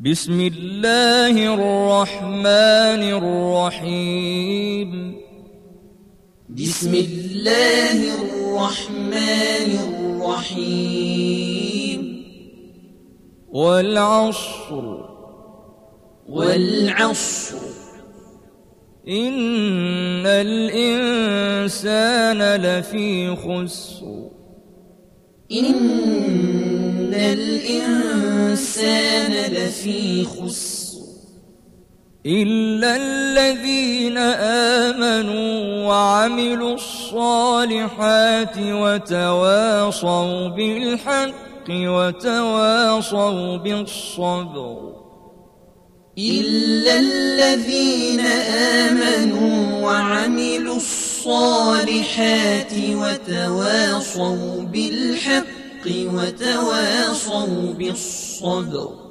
بسم الله الرحمن الرحيم. بسم الله الرحمن الرحيم. والعصر. والعصر. إن الإنسان لفي خسر. إن الإنسان لفي خسر. إلا الذين آمنوا وعملوا الصالحات وتواصوا بالحق وتواصوا بالصبر. إلا الذين آمنوا وعملوا الصالحات وتواصوا بالحق وتواصوا بالصبر.